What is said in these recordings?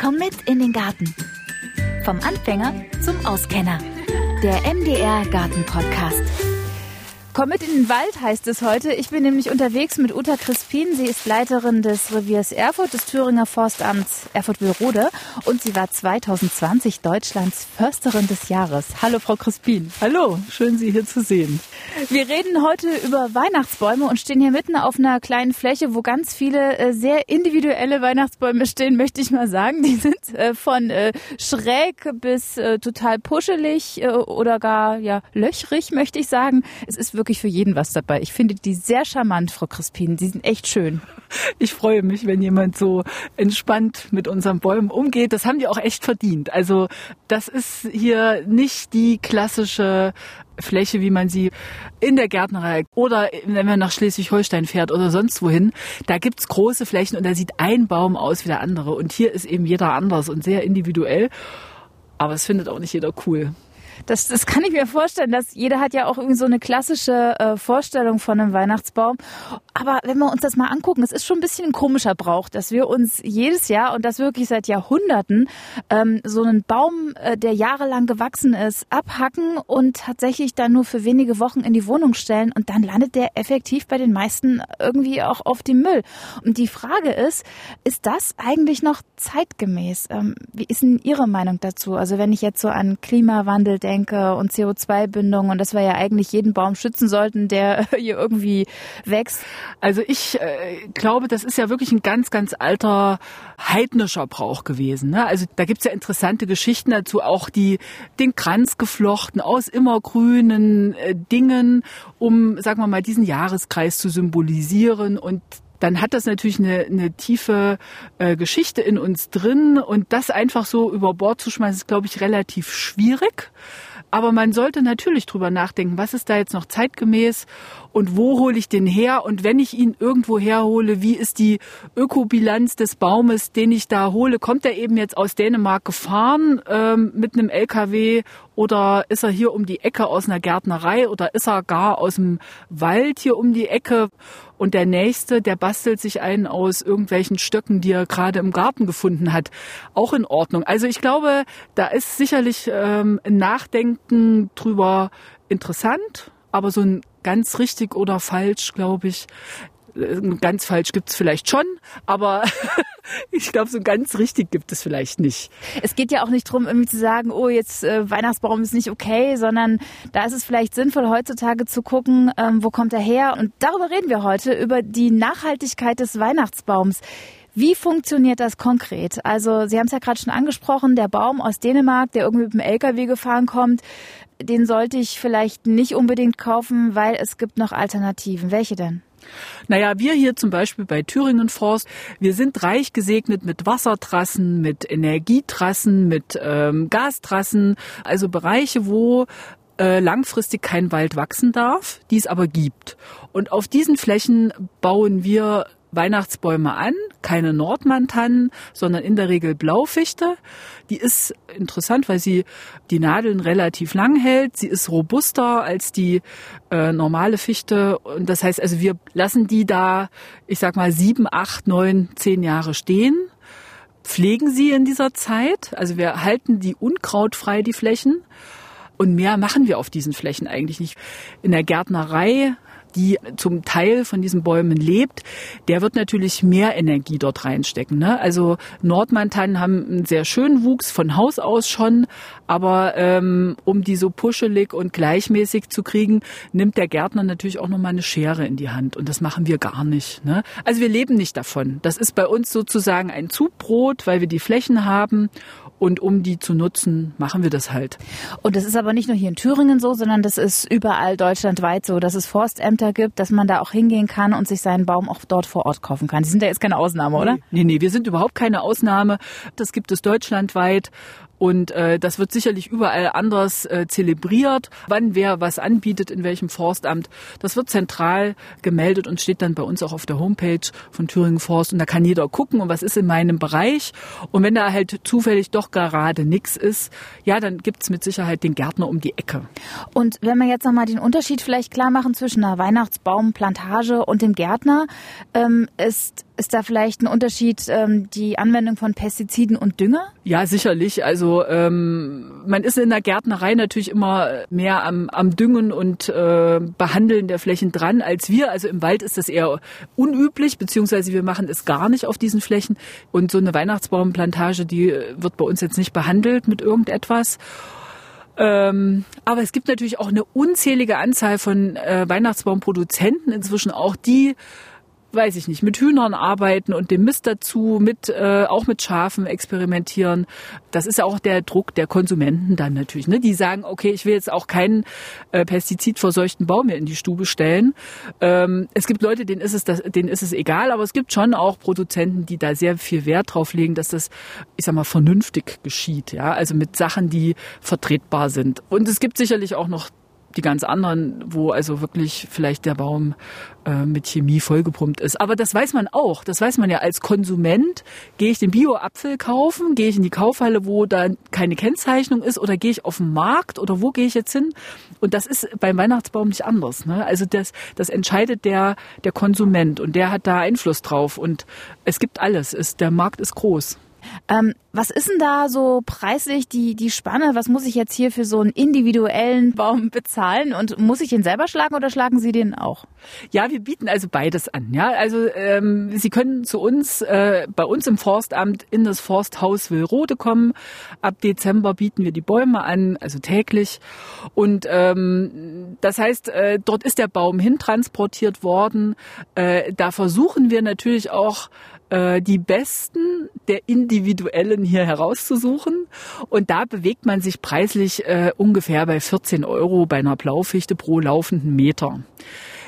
Komm mit in den Garten. Vom Anfänger zum Auskenner. Der MDR Garten Podcast. Komm mit in den Wald heißt es heute. Ich bin nämlich unterwegs mit Uta Crispin. Sie ist Leiterin des Reviers Erfurt des Thüringer Forstamts Erfurt-Wilrode und sie war 2020 Deutschlands Försterin des Jahres. Hallo Frau Crispin. Hallo, schön Sie hier zu sehen. Wir reden heute über Weihnachtsbäume und stehen hier mitten auf einer kleinen Fläche, wo ganz viele äh, sehr individuelle Weihnachtsbäume stehen, möchte ich mal sagen. Die sind äh, von äh, schräg bis total puschelig oder gar ja löchrig, möchte ich sagen. Es ist wirklich wirklich für jeden was dabei. Ich finde die sehr charmant, Frau Crispin. Sie sind echt schön. Ich freue mich, wenn jemand so entspannt mit unseren Bäumen umgeht. Das haben die auch echt verdient. Also das ist hier nicht die klassische Fläche, wie man sie in der Gärtnerei oder wenn man nach Schleswig-Holstein fährt oder sonst wohin, da gibt's große Flächen und da sieht ein Baum aus wie der andere. Und hier ist eben jeder anders und sehr individuell. Aber es findet auch nicht jeder cool. Das, das kann ich mir vorstellen, dass jeder hat ja auch irgendwie so eine klassische äh, Vorstellung von einem Weihnachtsbaum. Aber wenn wir uns das mal angucken, es ist schon ein bisschen ein komischer Brauch, dass wir uns jedes Jahr und das wirklich seit Jahrhunderten ähm, so einen Baum, äh, der jahrelang gewachsen ist, abhacken und tatsächlich dann nur für wenige Wochen in die Wohnung stellen und dann landet der effektiv bei den meisten irgendwie auch auf dem Müll. Und die Frage ist, ist das eigentlich noch zeitgemäß? Ähm, wie ist denn Ihre Meinung dazu? Also wenn ich jetzt so an Klimawandel denke, denke und CO2-Bindung und dass wir ja eigentlich jeden Baum schützen sollten, der hier irgendwie wächst. Also ich äh, glaube, das ist ja wirklich ein ganz, ganz alter heidnischer Brauch gewesen. Ne? Also da gibt's ja interessante Geschichten dazu, auch die den Kranz geflochten aus immergrünen äh, Dingen, um, sagen wir mal, diesen Jahreskreis zu symbolisieren und dann hat das natürlich eine, eine tiefe äh, Geschichte in uns drin und das einfach so über Bord zu schmeißen, ist, glaube ich, relativ schwierig. Aber man sollte natürlich drüber nachdenken, was ist da jetzt noch zeitgemäß und wo hole ich den her? Und wenn ich ihn irgendwo herhole, wie ist die Ökobilanz des Baumes, den ich da hole? Kommt er eben jetzt aus Dänemark gefahren ähm, mit einem LKW oder ist er hier um die Ecke aus einer Gärtnerei oder ist er gar aus dem Wald hier um die Ecke? Und der nächste, der bastelt sich einen aus irgendwelchen Stöcken, die er gerade im Garten gefunden hat. Auch in Ordnung. Also ich glaube, da ist sicherlich ähm, ein Nachdenken drüber interessant, aber so ein ganz richtig oder falsch, glaube ich, äh, ganz falsch gibt es vielleicht schon, aber ich glaube, so ganz richtig gibt es vielleicht nicht. Es geht ja auch nicht darum, irgendwie zu sagen, oh, jetzt äh, Weihnachtsbaum ist nicht okay, sondern da ist es vielleicht sinnvoll, heutzutage zu gucken, ähm, wo kommt er her. Und darüber reden wir heute, über die Nachhaltigkeit des Weihnachtsbaums. Wie funktioniert das konkret? Also Sie haben es ja gerade schon angesprochen, der Baum aus Dänemark, der irgendwie mit dem LKW gefahren kommt, den sollte ich vielleicht nicht unbedingt kaufen, weil es gibt noch Alternativen. Welche denn? Naja, wir hier zum Beispiel bei Thüringen Forst, wir sind reich gesegnet mit Wassertrassen, mit Energietrassen, mit ähm, Gastrassen, also Bereiche, wo äh, langfristig kein Wald wachsen darf, die es aber gibt. Und auf diesen Flächen bauen wir Weihnachtsbäume an, keine Nordmantannen, sondern in der Regel Blaufichte. Die ist interessant, weil sie die Nadeln relativ lang hält. Sie ist robuster als die äh, normale Fichte. Und das heißt also, wir lassen die da, ich sag mal, sieben, acht, neun, zehn Jahre stehen pflegen sie in dieser Zeit. Also wir halten die unkrautfrei, die Flächen. Und mehr machen wir auf diesen Flächen eigentlich nicht. In der Gärtnerei die zum Teil von diesen Bäumen lebt, der wird natürlich mehr Energie dort reinstecken. Ne? Also Nordmantanen haben einen sehr schönen Wuchs von Haus aus schon, aber ähm, um die so puschelig und gleichmäßig zu kriegen, nimmt der Gärtner natürlich auch nochmal eine Schere in die Hand und das machen wir gar nicht. Ne? Also wir leben nicht davon. Das ist bei uns sozusagen ein Zugbrot, weil wir die Flächen haben und um die zu nutzen, machen wir das halt. Und das ist aber nicht nur hier in Thüringen so, sondern das ist überall deutschlandweit so, dass es Forstämter gibt, dass man da auch hingehen kann und sich seinen Baum auch dort vor Ort kaufen kann. Sie sind ja jetzt keine Ausnahme, oder? Nee, nee, wir sind überhaupt keine Ausnahme. Das gibt es deutschlandweit. Und äh, das wird sicherlich überall anders äh, zelebriert, wann wer was anbietet, in welchem Forstamt. Das wird zentral gemeldet und steht dann bei uns auch auf der Homepage von Thüringen Forst. Und da kann jeder gucken, und was ist in meinem Bereich. Und wenn da halt zufällig doch gerade nichts ist, ja, dann gibt's mit Sicherheit den Gärtner um die Ecke. Und wenn wir jetzt nochmal den Unterschied vielleicht klar machen zwischen einer Weihnachtsbaumplantage und dem Gärtner, ähm, ist Ist da vielleicht ein Unterschied ähm, die Anwendung von Pestiziden und Dünger? Ja, sicherlich. Also ähm, man ist in der Gärtnerei natürlich immer mehr am, am Düngen und äh, Behandeln der Flächen dran als wir. Also im Wald ist das eher unüblich, beziehungsweise wir machen es gar nicht auf diesen Flächen. Und so eine Weihnachtsbaumplantage, die wird bei uns jetzt nicht behandelt mit irgendetwas. Ähm, aber es gibt natürlich auch eine unzählige Anzahl von äh, Weihnachtsbaumproduzenten inzwischen auch, die weiß ich nicht, mit Hühnern arbeiten und dem Mist dazu, mit äh, auch mit Schafen experimentieren. Das ist ja auch der Druck der Konsumenten dann natürlich. Ne? Die sagen, okay, ich will jetzt auch keinen äh, pestizidverseuchten Baum mehr in die Stube stellen. Ähm, es gibt Leute, denen ist es das, denen ist es egal, aber es gibt schon auch Produzenten, die da sehr viel Wert drauf legen, dass das, ich sag mal, vernünftig geschieht. Ja, also mit Sachen, die vertretbar sind. Und es gibt sicherlich auch noch die ganz anderen, wo also wirklich vielleicht der Baum äh, mit Chemie vollgepumpt ist. Aber das weiß man auch. Das weiß man ja als Konsument. Gehe ich den Bio-Apfel kaufen? Gehe ich in die Kaufhalle, wo da keine Kennzeichnung ist? Oder gehe ich auf den Markt? Oder wo gehe ich jetzt hin? Und das ist beim Weihnachtsbaum nicht anders. Ne? Also das, das entscheidet der, der Konsument und der hat da Einfluss drauf. Und es gibt alles. Es, der Markt ist groß. Ähm, was ist denn da so preislich die, die Spanne? Was muss ich jetzt hier für so einen individuellen Baum bezahlen? Und muss ich den selber schlagen oder schlagen Sie den auch? Ja, wir bieten also beides an. Ja, also ähm, Sie können zu uns, äh, bei uns im Forstamt in das Forsthaus Willrode kommen. Ab Dezember bieten wir die Bäume an, also täglich. Und ähm, das heißt, äh, dort ist der Baum hintransportiert worden. Äh, da versuchen wir natürlich auch die besten der individuellen hier herauszusuchen. Und da bewegt man sich preislich äh, ungefähr bei 14 Euro bei einer Blaufichte pro laufenden Meter.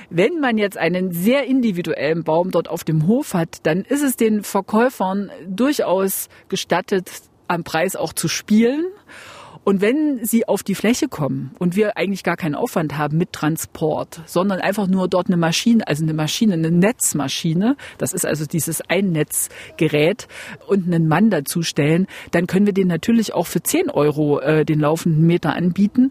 Wenn man jetzt einen sehr individuellen Baum dort auf dem Hof hat, dann ist es den Verkäufern durchaus gestattet, am Preis auch zu spielen. Und wenn sie auf die Fläche kommen und wir eigentlich gar keinen Aufwand haben mit Transport, sondern einfach nur dort eine Maschine, also eine Maschine, eine Netzmaschine, das ist also dieses Einnetzgerät und einen Mann dazu stellen, dann können wir den natürlich auch für 10 Euro äh, den laufenden Meter anbieten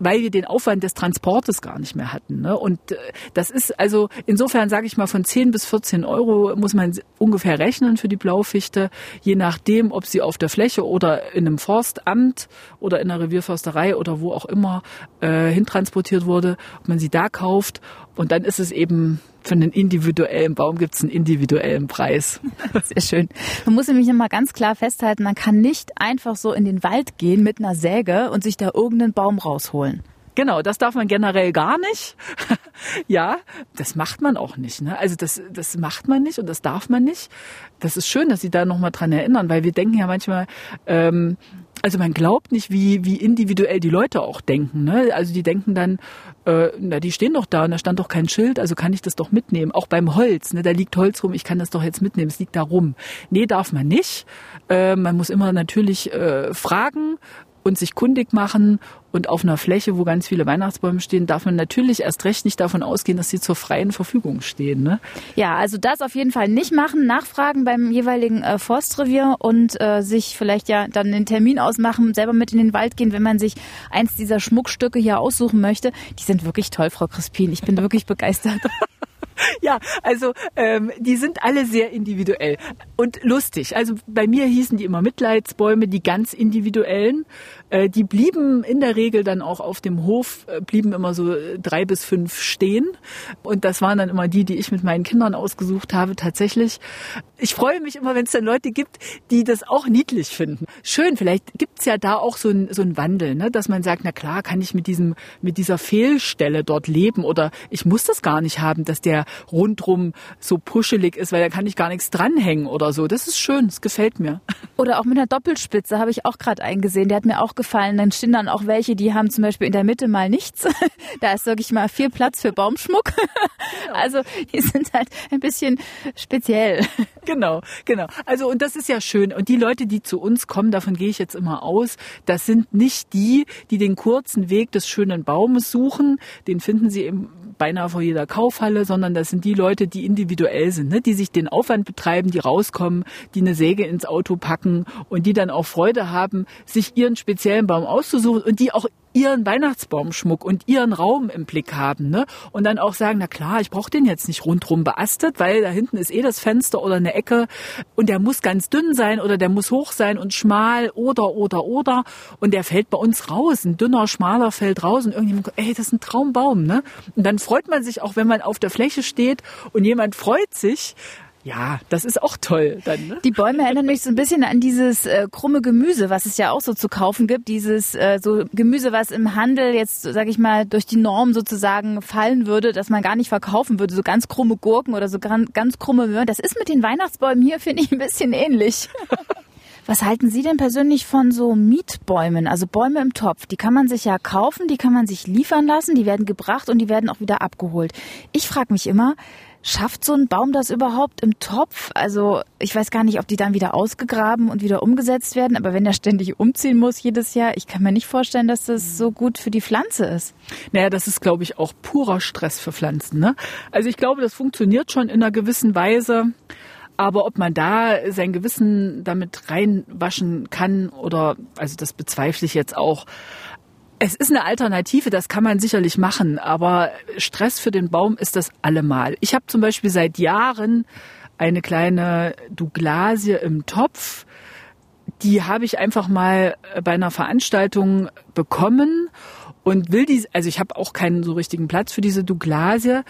weil wir den Aufwand des Transportes gar nicht mehr hatten. Ne? Und äh, das ist also insofern sage ich mal von 10 bis 14 Euro muss man ungefähr rechnen für die Blaufichte, je nachdem, ob sie auf der Fläche oder in einem Forstamt oder in einer Revierförsterei oder wo auch immer äh, hintransportiert wurde, ob man sie da kauft. Und dann ist es eben für einen individuellen Baum gibt es einen individuellen Preis. Sehr schön. Man muss nämlich nochmal ganz klar festhalten, man kann nicht einfach so in den Wald gehen mit einer Säge und sich da irgendeinen Baum rausholen. Genau, das darf man generell gar nicht. ja, das macht man auch nicht. Ne? Also das, das macht man nicht und das darf man nicht. Das ist schön, dass Sie da nochmal dran erinnern, weil wir denken ja manchmal, ähm, also man glaubt nicht, wie, wie individuell die Leute auch denken. Ne? Also die denken dann, äh, na, die stehen doch da und da stand doch kein Schild, also kann ich das doch mitnehmen. Auch beim Holz, ne? da liegt Holz rum, ich kann das doch jetzt mitnehmen, es liegt da rum. Nee, darf man nicht. Äh, man muss immer natürlich äh, fragen, und sich kundig machen und auf einer Fläche, wo ganz viele Weihnachtsbäume stehen, darf man natürlich erst recht nicht davon ausgehen, dass sie zur freien Verfügung stehen. Ne? Ja, also das auf jeden Fall nicht machen, nachfragen beim jeweiligen äh, Forstrevier und äh, sich vielleicht ja dann den Termin ausmachen, selber mit in den Wald gehen, wenn man sich eins dieser Schmuckstücke hier aussuchen möchte. Die sind wirklich toll, Frau Crispin. Ich bin wirklich begeistert. ja, also ähm, die sind alle sehr individuell und lustig. Also bei mir hießen die immer Mitleidsbäume, die ganz individuellen. Äh, die blieben in der Regel dann auch auf dem Hof, äh, blieben immer so drei bis fünf stehen. Und das waren dann immer die, die ich mit meinen Kindern ausgesucht habe, tatsächlich. Ich freue mich immer, wenn es dann Leute gibt, die das auch niedlich finden. Schön, vielleicht gibt's ja da auch so ein, so Wandel, ne? dass man sagt, na klar, kann ich mit diesem, mit dieser Fehlstelle dort leben oder ich muss das gar nicht haben, dass der rundrum so puschelig ist, weil da kann ich gar nichts dranhängen oder so. Das ist schön, das gefällt mir. Oder auch mit einer Doppelspitze habe ich auch gerade eingesehen. Der hat mir auch gefallen. Dann stehen dann auch welche, die haben zum Beispiel in der Mitte mal nichts. da ist wirklich mal viel Platz für Baumschmuck. Genau. Also die sind halt ein bisschen speziell. Genau, genau. Also und das ist ja schön. Und die Leute, die zu uns kommen, davon gehe ich jetzt immer aus, das sind nicht die, die den kurzen Weg des schönen Baumes suchen. Den finden sie im beinahe vor jeder Kaufhalle, sondern das sind die Leute, die individuell sind, ne? die sich den Aufwand betreiben, die rauskommen, die eine Säge ins Auto packen und die dann auch Freude haben, sich ihren speziellen Baum auszusuchen und die auch ihren Weihnachtsbaumschmuck und ihren Raum im Blick haben, ne? Und dann auch sagen, na klar, ich brauche den jetzt nicht rundrum beastet, weil da hinten ist eh das Fenster oder eine Ecke und der muss ganz dünn sein oder der muss hoch sein und schmal oder oder oder und der fällt bei uns raus, ein dünner, schmaler fällt raus und irgendjemand, ey, das ist ein Traumbaum, ne? Und dann freut man sich auch, wenn man auf der Fläche steht und jemand freut sich, ja, das ist auch toll dann. Ne? Die Bäume erinnern mich so ein bisschen an dieses äh, krumme Gemüse, was es ja auch so zu kaufen gibt. Dieses äh, so Gemüse, was im Handel jetzt, sag ich mal, durch die Norm sozusagen fallen würde, dass man gar nicht verkaufen würde. So ganz krumme Gurken oder so ganz, ganz krumme Möhren. Das ist mit den Weihnachtsbäumen hier, finde ich, ein bisschen ähnlich. Was halten Sie denn persönlich von so Mietbäumen, also Bäume im Topf? Die kann man sich ja kaufen, die kann man sich liefern lassen, die werden gebracht und die werden auch wieder abgeholt. Ich frage mich immer, Schafft so ein Baum das überhaupt im Topf? Also ich weiß gar nicht, ob die dann wieder ausgegraben und wieder umgesetzt werden, aber wenn er ständig umziehen muss jedes Jahr, ich kann mir nicht vorstellen, dass das so gut für die Pflanze ist. Naja, das ist, glaube ich, auch purer Stress für Pflanzen. Ne? Also ich glaube, das funktioniert schon in einer gewissen Weise. Aber ob man da sein Gewissen damit reinwaschen kann oder, also das bezweifle ich jetzt auch. Es ist eine Alternative, das kann man sicherlich machen, aber Stress für den Baum ist das allemal. Ich habe zum Beispiel seit Jahren eine kleine Douglasie im Topf. Die habe ich einfach mal bei einer Veranstaltung bekommen und will die, also ich habe auch keinen so richtigen Platz für diese Douglasie,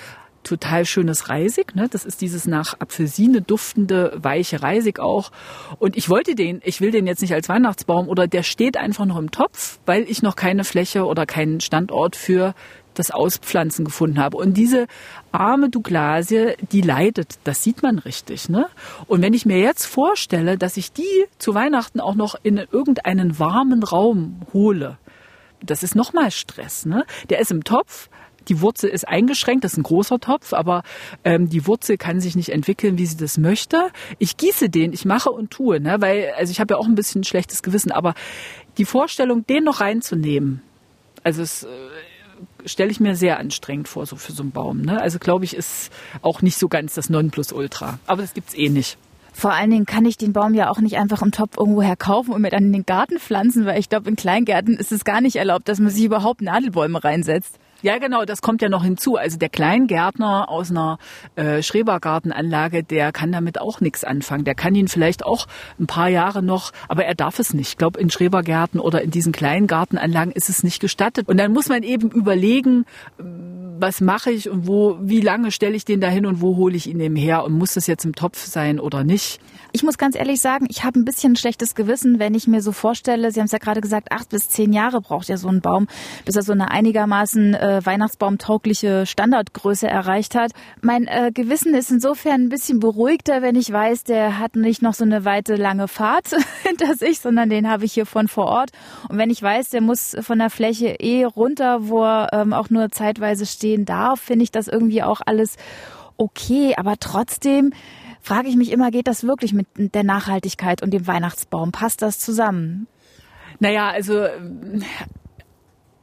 total schönes Reisig. Ne? Das ist dieses nach Apfelsine duftende, weiche Reisig auch. Und ich wollte den, ich will den jetzt nicht als Weihnachtsbaum oder der steht einfach noch im Topf, weil ich noch keine Fläche oder keinen Standort für das Auspflanzen gefunden habe. Und diese arme Douglasie, die leidet. Das sieht man richtig. Ne? Und wenn ich mir jetzt vorstelle, dass ich die zu Weihnachten auch noch in irgendeinen warmen Raum hole, das ist nochmal Stress. Ne? Der ist im Topf, die Wurzel ist eingeschränkt, das ist ein großer Topf, aber ähm, die Wurzel kann sich nicht entwickeln, wie sie das möchte. Ich gieße den, ich mache und tue, ne? weil also ich habe ja auch ein bisschen ein schlechtes Gewissen, aber die Vorstellung, den noch reinzunehmen, also es äh, stelle ich mir sehr anstrengend vor, so für so einen Baum. Ne? Also glaube ich, ist auch nicht so ganz das Nonplusultra. Aber das gibt's eh nicht. Vor allen Dingen kann ich den Baum ja auch nicht einfach im Topf irgendwo herkaufen und mir dann in den Garten pflanzen, weil ich glaube, in Kleingärten ist es gar nicht erlaubt, dass man sich überhaupt Nadelbäume reinsetzt. Ja, genau, das kommt ja noch hinzu. Also der Kleingärtner aus einer äh, Schrebergartenanlage, der kann damit auch nichts anfangen. Der kann ihn vielleicht auch ein paar Jahre noch, aber er darf es nicht. Ich glaube, in Schrebergärten oder in diesen kleinen Gartenanlagen ist es nicht gestattet. Und dann muss man eben überlegen, was mache ich und wo, wie lange stelle ich den dahin und wo hole ich ihn eben her und muss das jetzt im Topf sein oder nicht? Ich muss ganz ehrlich sagen, ich habe ein bisschen schlechtes Gewissen, wenn ich mir so vorstelle, Sie haben es ja gerade gesagt, acht bis zehn Jahre braucht ja so ein Baum, bis er so eine einigermaßen äh, Weihnachtsbaumtaugliche Standardgröße erreicht hat. Mein äh, Gewissen ist insofern ein bisschen beruhigter, wenn ich weiß, der hat nicht noch so eine weite, lange Fahrt hinter sich, sondern den habe ich hier von vor Ort. Und wenn ich weiß, der muss von der Fläche eh runter, wo er ähm, auch nur zeitweise stehen darf, finde ich das irgendwie auch alles okay. Aber trotzdem frage ich mich immer, geht das wirklich mit der Nachhaltigkeit und dem Weihnachtsbaum? Passt das zusammen? Naja, also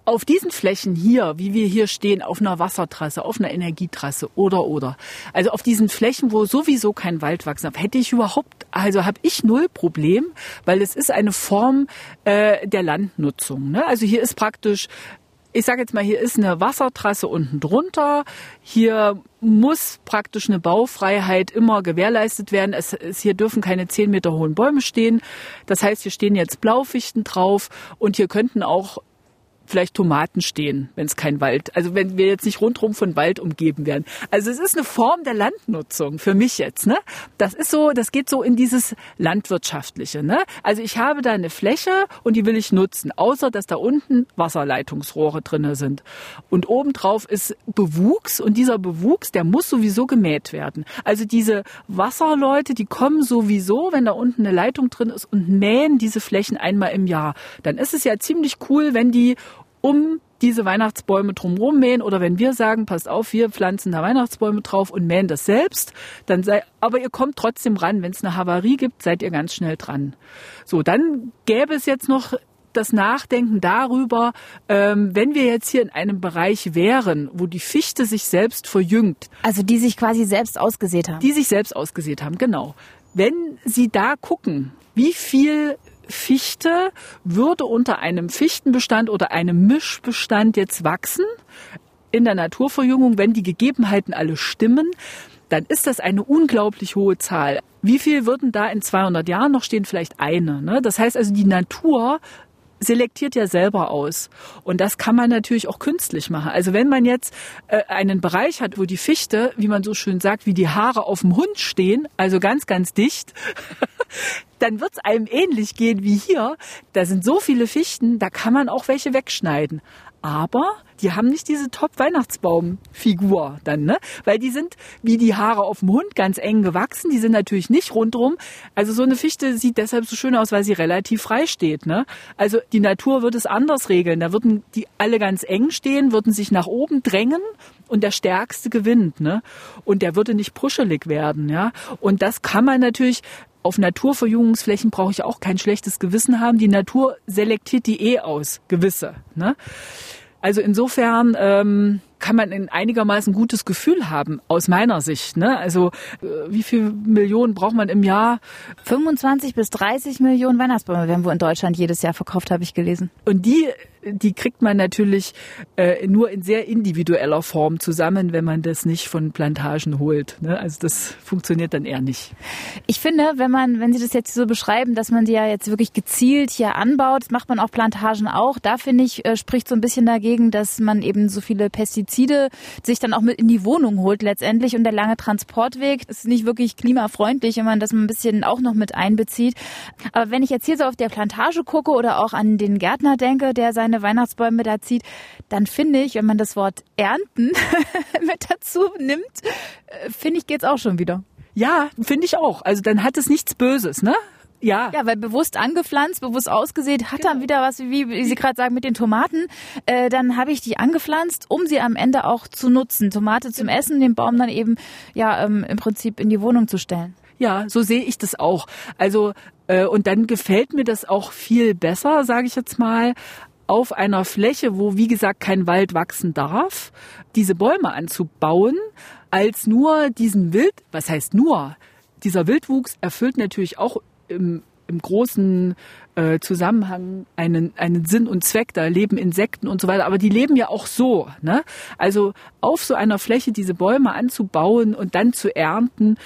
auf diesen Flächen hier, wie wir hier stehen, auf einer Wassertrasse, auf einer Energietrasse oder oder, also auf diesen Flächen, wo sowieso kein Wald wachsen darf, hätte ich überhaupt, also habe ich null Problem, weil es ist eine Form äh, der Landnutzung. Ne? Also hier ist praktisch ich sage jetzt mal, hier ist eine Wassertrasse unten drunter. Hier muss praktisch eine Baufreiheit immer gewährleistet werden. Es, es, hier dürfen keine zehn Meter hohen Bäume stehen. Das heißt, hier stehen jetzt Blaufichten drauf und hier könnten auch vielleicht Tomaten stehen, wenn es kein Wald, also wenn wir jetzt nicht rundherum von Wald umgeben werden. Also es ist eine Form der Landnutzung für mich jetzt, ne? Das ist so, das geht so in dieses landwirtschaftliche, ne? Also ich habe da eine Fläche und die will ich nutzen, außer dass da unten Wasserleitungsrohre drinne sind. Und obendrauf ist Bewuchs und dieser Bewuchs, der muss sowieso gemäht werden. Also diese Wasserleute, die kommen sowieso, wenn da unten eine Leitung drin ist und mähen diese Flächen einmal im Jahr. Dann ist es ja ziemlich cool, wenn die um diese Weihnachtsbäume drumherum mähen oder wenn wir sagen, passt auf, wir pflanzen da Weihnachtsbäume drauf und mähen das selbst, dann sei, aber ihr kommt trotzdem ran. Wenn es eine Havarie gibt, seid ihr ganz schnell dran. So, dann gäbe es jetzt noch das Nachdenken darüber, ähm, wenn wir jetzt hier in einem Bereich wären, wo die Fichte sich selbst verjüngt. Also die sich quasi selbst ausgesät haben. Die sich selbst ausgesät haben, genau wenn Sie da gucken, wie viel Fichte würde unter einem Fichtenbestand oder einem Mischbestand jetzt wachsen in der Naturverjüngung, wenn die Gegebenheiten alle stimmen, dann ist das eine unglaublich hohe Zahl. Wie viel würden da in 200 Jahren noch stehen? Vielleicht eine. Ne? Das heißt also, die Natur selektiert ja selber aus. Und das kann man natürlich auch künstlich machen. Also wenn man jetzt äh, einen Bereich hat, wo die Fichte, wie man so schön sagt, wie die Haare auf dem Hund stehen, also ganz, ganz dicht, dann wird es einem ähnlich gehen wie hier. Da sind so viele Fichten, da kann man auch welche wegschneiden. Aber die haben nicht diese Top-Weihnachtsbaum-Figur dann, ne? Weil die sind wie die Haare auf dem Hund ganz eng gewachsen. Die sind natürlich nicht rundrum. Also so eine Fichte sieht deshalb so schön aus, weil sie relativ frei steht, ne? Also die Natur wird es anders regeln. Da würden die alle ganz eng stehen, würden sich nach oben drängen und der Stärkste gewinnt, ne? Und der würde nicht puschelig werden, ja? Und das kann man natürlich auf Naturverjüngungsflächen brauche ich auch kein schlechtes Gewissen haben. Die Natur selektiert die eh aus, gewisse. Ne? Also insofern ähm, kann man ein einigermaßen gutes Gefühl haben, aus meiner Sicht. Ne? Also äh, wie viel Millionen braucht man im Jahr? 25 bis 30 Millionen Weihnachtsbäume werden wohl in Deutschland jedes Jahr verkauft, habe ich gelesen. Und die die kriegt man natürlich äh, nur in sehr individueller Form zusammen, wenn man das nicht von Plantagen holt. Ne? Also das funktioniert dann eher nicht. Ich finde, wenn man, wenn Sie das jetzt so beschreiben, dass man die ja jetzt wirklich gezielt hier anbaut, macht man auf Plantagen auch. Da finde ich, äh, spricht so ein bisschen dagegen, dass man eben so viele Pestizide sich dann auch mit in die Wohnung holt letztendlich und der lange Transportweg ist nicht wirklich klimafreundlich, wenn man das ein bisschen auch noch mit einbezieht. Aber wenn ich jetzt hier so auf der Plantage gucke oder auch an den Gärtner denke, der seine seine Weihnachtsbäume da zieht, dann finde ich, wenn man das Wort ernten mit dazu nimmt, äh, finde ich, geht's auch schon wieder. Ja, finde ich auch. Also dann hat es nichts Böses, ne? Ja. Ja, weil bewusst angepflanzt, bewusst ausgesät, hat genau. dann wieder was, wie, wie Sie gerade sagen, mit den Tomaten. Äh, dann habe ich die angepflanzt, um sie am Ende auch zu nutzen. Tomate zum genau. Essen, den Baum dann eben ja ähm, im Prinzip in die Wohnung zu stellen. Ja, so sehe ich das auch. Also äh, und dann gefällt mir das auch viel besser, sage ich jetzt mal, auf einer Fläche, wo wie gesagt kein Wald wachsen darf, diese Bäume anzubauen, als nur diesen Wild, was heißt nur, dieser Wildwuchs erfüllt natürlich auch im, im großen äh, Zusammenhang einen, einen Sinn und Zweck. Da leben Insekten und so weiter, aber die leben ja auch so. Ne? Also auf so einer Fläche diese Bäume anzubauen und dann zu ernten,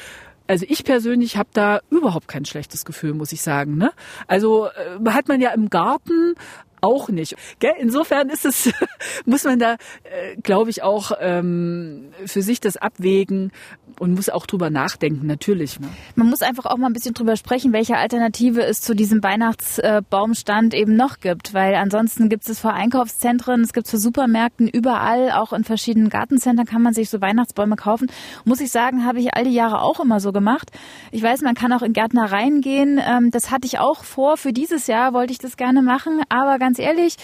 also ich persönlich habe da überhaupt kein schlechtes Gefühl, muss ich sagen. Ne? Also äh, hat man ja im Garten auch nicht. Gell? Insofern ist es, muss man da, äh, glaube ich, auch ähm, für sich das abwägen und muss auch drüber nachdenken, natürlich. Ne? Man muss einfach auch mal ein bisschen drüber sprechen, welche Alternative es zu diesem Weihnachtsbaumstand eben noch gibt, weil ansonsten gibt es vor Einkaufszentren, es gibt es für Supermärkten, überall, auch in verschiedenen Gartencentern kann man sich so Weihnachtsbäume kaufen. Muss ich sagen, habe ich all die Jahre auch immer so gemacht. Ich weiß, man kann auch in Gärtnereien gehen. Ähm, das hatte ich auch vor. Für dieses Jahr wollte ich das gerne machen, aber ganz ganz ehrlich,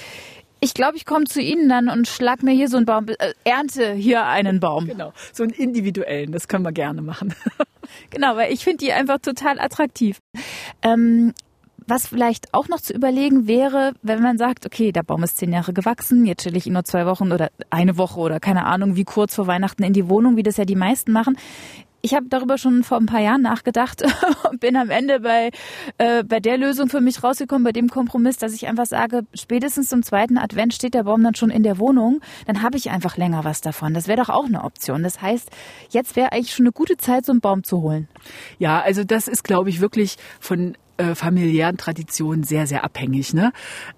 ich glaube, ich komme zu Ihnen dann und schlag mir hier so einen Baum, äh, ernte hier einen Baum. Genau, so einen individuellen, das können wir gerne machen. genau, weil ich finde die einfach total attraktiv. Ähm, was vielleicht auch noch zu überlegen wäre, wenn man sagt, okay, der Baum ist zehn Jahre gewachsen, jetzt stelle ich ihn nur zwei Wochen oder eine Woche oder keine Ahnung, wie kurz vor Weihnachten in die Wohnung, wie das ja die meisten machen ich habe darüber schon vor ein paar Jahren nachgedacht und bin am Ende bei, äh, bei der Lösung für mich rausgekommen, bei dem Kompromiss, dass ich einfach sage, spätestens zum zweiten Advent steht der Baum dann schon in der Wohnung, dann habe ich einfach länger was davon. Das wäre doch auch eine Option. Das heißt, jetzt wäre eigentlich schon eine gute Zeit, so einen Baum zu holen. Ja, also das ist, glaube ich, wirklich von äh, familiären Traditionen sehr, sehr abhängig. Ne?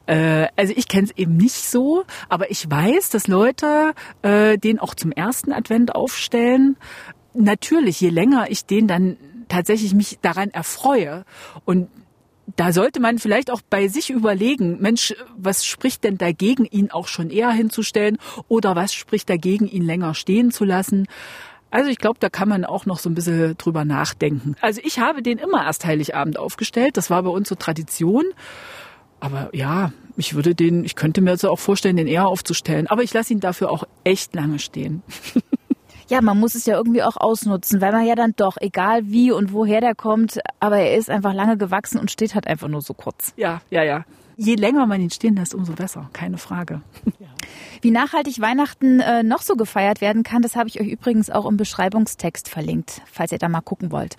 Äh, also ich kenne es eben nicht so, aber ich weiß, dass Leute äh, den auch zum ersten Advent aufstellen natürlich, je länger ich den dann tatsächlich mich daran erfreue und da sollte man vielleicht auch bei sich überlegen, Mensch, was spricht denn dagegen, ihn auch schon eher hinzustellen oder was spricht dagegen, ihn länger stehen zu lassen? Also ich glaube, da kann man auch noch so ein bisschen drüber nachdenken. Also ich habe den immer erst Heiligabend aufgestellt, das war bei uns so Tradition. Aber ja, ich würde den, ich könnte mir also auch vorstellen, den eher aufzustellen. Aber ich lasse ihn dafür auch echt lange stehen. ja, man muss es ja irgendwie auch ausnutzen, weil man ja dann doch, egal wie und woher der kommt, aber er ist einfach lange gewachsen und steht halt einfach nur so kurz. Ja, ja, ja. Je länger man ihn stehen lässt, umso besser, keine Frage. Wie nachhaltig Weihnachten äh, noch so gefeiert werden kann, das habe ich euch übrigens auch im Beschreibungstext verlinkt, falls ihr da mal gucken wollt.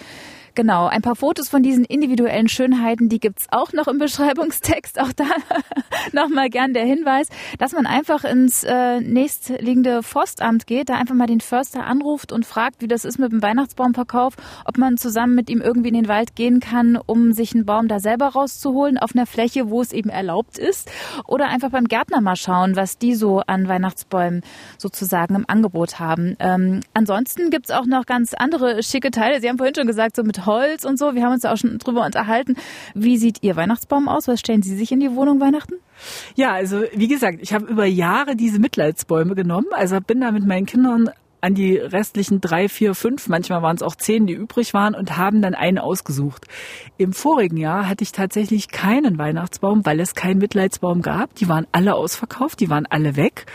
Genau, ein paar Fotos von diesen individuellen Schönheiten, die gibt's auch noch im Beschreibungstext. Auch da nochmal gern der Hinweis, dass man einfach ins äh, nächstliegende Forstamt geht, da einfach mal den Förster anruft und fragt, wie das ist mit dem Weihnachtsbaumverkauf, ob man zusammen mit ihm irgendwie in den Wald gehen kann, um sich einen Baum da selber rauszuholen auf einer Fläche, wo es eben erlaubt ist. Oder einfach beim Gärtner mal schauen, was die so an Weihnachtsbäumen sozusagen im Angebot haben. Ähm, ansonsten gibt's auch noch ganz andere schicke Teile. Sie haben vorhin schon gesagt, so mit Holz und so. Wir haben uns da auch schon drüber unterhalten. Wie sieht Ihr Weihnachtsbaum aus? Was stellen Sie sich in die Wohnung Weihnachten? Ja, also wie gesagt, ich habe über Jahre diese Mitleidsbäume genommen. Also bin da mit meinen Kindern an die restlichen drei, vier, fünf, manchmal waren es auch zehn, die übrig waren und haben dann einen ausgesucht. Im vorigen Jahr hatte ich tatsächlich keinen Weihnachtsbaum, weil es keinen Mitleidsbaum gab. Die waren alle ausverkauft, die waren alle weg.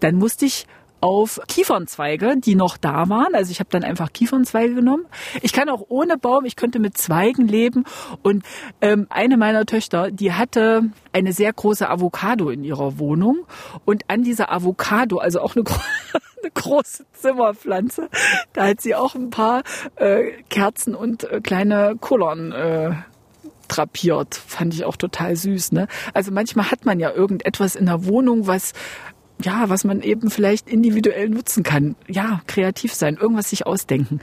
Dann musste ich auf Kiefernzweige, die noch da waren. Also ich habe dann einfach Kiefernzweige genommen. Ich kann auch ohne Baum, ich könnte mit Zweigen leben. Und ähm, eine meiner Töchter, die hatte eine sehr große Avocado in ihrer Wohnung. Und an dieser Avocado, also auch eine, eine große Zimmerpflanze, da hat sie auch ein paar äh, Kerzen und äh, kleine Kullern äh, drapiert. Fand ich auch total süß. Ne? Also manchmal hat man ja irgendetwas in der Wohnung, was ja, was man eben vielleicht individuell nutzen kann. Ja, kreativ sein, irgendwas sich ausdenken.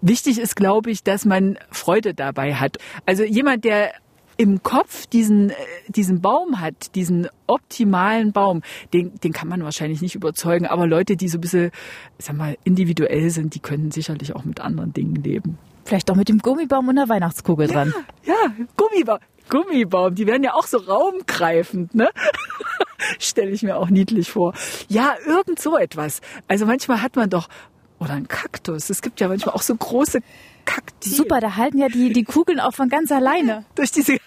Wichtig ist, glaube ich, dass man Freude dabei hat. Also jemand, der im Kopf diesen, äh, diesen Baum hat, diesen optimalen Baum, den, den kann man wahrscheinlich nicht überzeugen. Aber Leute, die so ein bisschen, sag mal, individuell sind, die können sicherlich auch mit anderen Dingen leben. Vielleicht auch mit dem Gummibaum und der Weihnachtskugel dran. Ja, Gummibaum. Gummibaum, die werden ja auch so raumgreifend, ne? Stelle ich mir auch niedlich vor. Ja, irgend so etwas. Also manchmal hat man doch, oder ein Kaktus. Es gibt ja manchmal auch so große Kakteen. Super, da halten ja die, die Kugeln auch von ganz alleine. Durch diese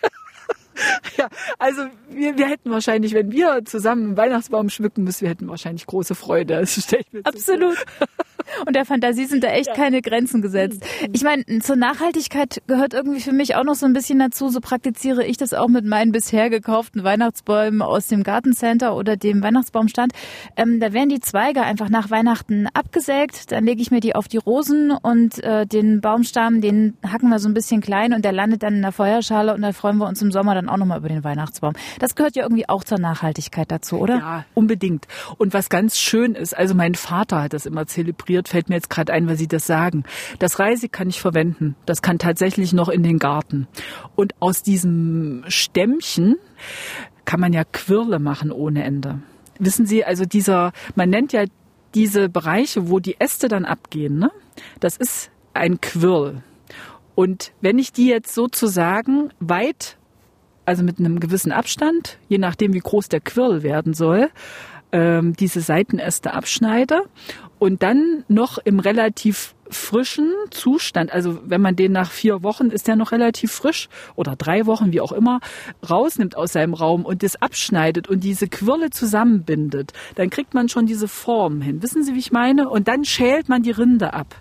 ja, also wir, wir hätten wahrscheinlich, wenn wir zusammen einen Weihnachtsbaum schmücken müssen, wir hätten wahrscheinlich große Freude. Das stelle ich mir Absolut. Und der Fantasie sind da echt ja. keine Grenzen gesetzt. Ich meine, zur Nachhaltigkeit gehört irgendwie für mich auch noch so ein bisschen dazu. So praktiziere ich das auch mit meinen bisher gekauften Weihnachtsbäumen aus dem Gartencenter oder dem Weihnachtsbaumstand. Ähm, da werden die Zweige einfach nach Weihnachten abgesägt. Dann lege ich mir die auf die Rosen und äh, den Baumstamm, den hacken wir so ein bisschen klein und der landet dann in der Feuerschale und da freuen wir uns im Sommer dann dann auch nochmal über den Weihnachtsbaum. Das gehört ja irgendwie auch zur Nachhaltigkeit dazu, oder? Ja, unbedingt. Und was ganz schön ist, also mein Vater hat das immer zelebriert, fällt mir jetzt gerade ein, weil Sie das sagen. Das Reisig kann ich verwenden. Das kann tatsächlich noch in den Garten. Und aus diesem Stämmchen kann man ja Quirle machen ohne Ende. Wissen Sie, also dieser, man nennt ja diese Bereiche, wo die Äste dann abgehen, ne? Das ist ein Quirl. Und wenn ich die jetzt sozusagen weit also mit einem gewissen Abstand, je nachdem wie groß der Quirl werden soll, ähm, diese Seitenäste abschneide und dann noch im relativ frischen Zustand, also wenn man den nach vier Wochen, ist der noch relativ frisch oder drei Wochen, wie auch immer, rausnimmt aus seinem Raum und das abschneidet und diese Quirle zusammenbindet, dann kriegt man schon diese Form hin. Wissen Sie, wie ich meine? Und dann schält man die Rinde ab.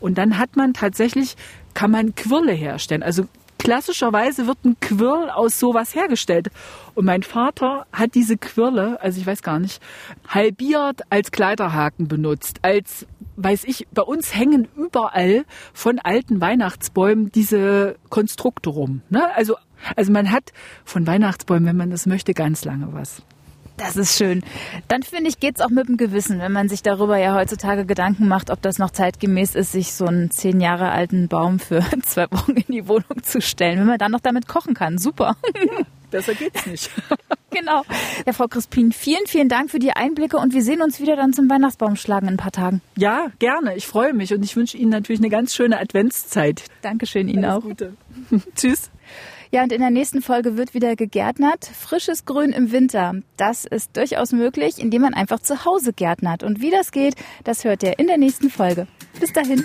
Und dann hat man tatsächlich, kann man Quirle herstellen. Also klassischerweise wird ein Quirl aus sowas hergestellt. Und mein Vater hat diese Quirle, also ich weiß gar nicht, halbiert als Kleiderhaken benutzt, als weiß ich, bei uns hängen überall von alten Weihnachtsbäumen diese Konstrukte rum. Ne? Also, also man hat von Weihnachtsbäumen, wenn man das möchte, ganz lange was. Das ist schön. Dann finde ich, geht's auch mit dem Gewissen, wenn man sich darüber ja heutzutage Gedanken macht, ob das noch zeitgemäß ist, sich so einen zehn Jahre alten Baum für zwei Wochen in die Wohnung zu stellen, wenn man dann noch damit kochen kann. Super. Ja, besser geht's nicht. genau. Ja, Frau Crispin, vielen, vielen Dank für die Einblicke und wir sehen uns wieder dann zum Weihnachtsbaumschlagen in ein paar Tagen. Ja, gerne. Ich freue mich und ich wünsche Ihnen natürlich eine ganz schöne Adventszeit. Dankeschön Ihnen Alles auch. Gute. Tschüss. Ja, und in der nächsten Folge wird wieder gegärtnert. Frisches Grün im Winter. Das ist durchaus möglich, indem man einfach zu Hause gärtnert. Und wie das geht, das hört ihr in der nächsten Folge. Bis dahin.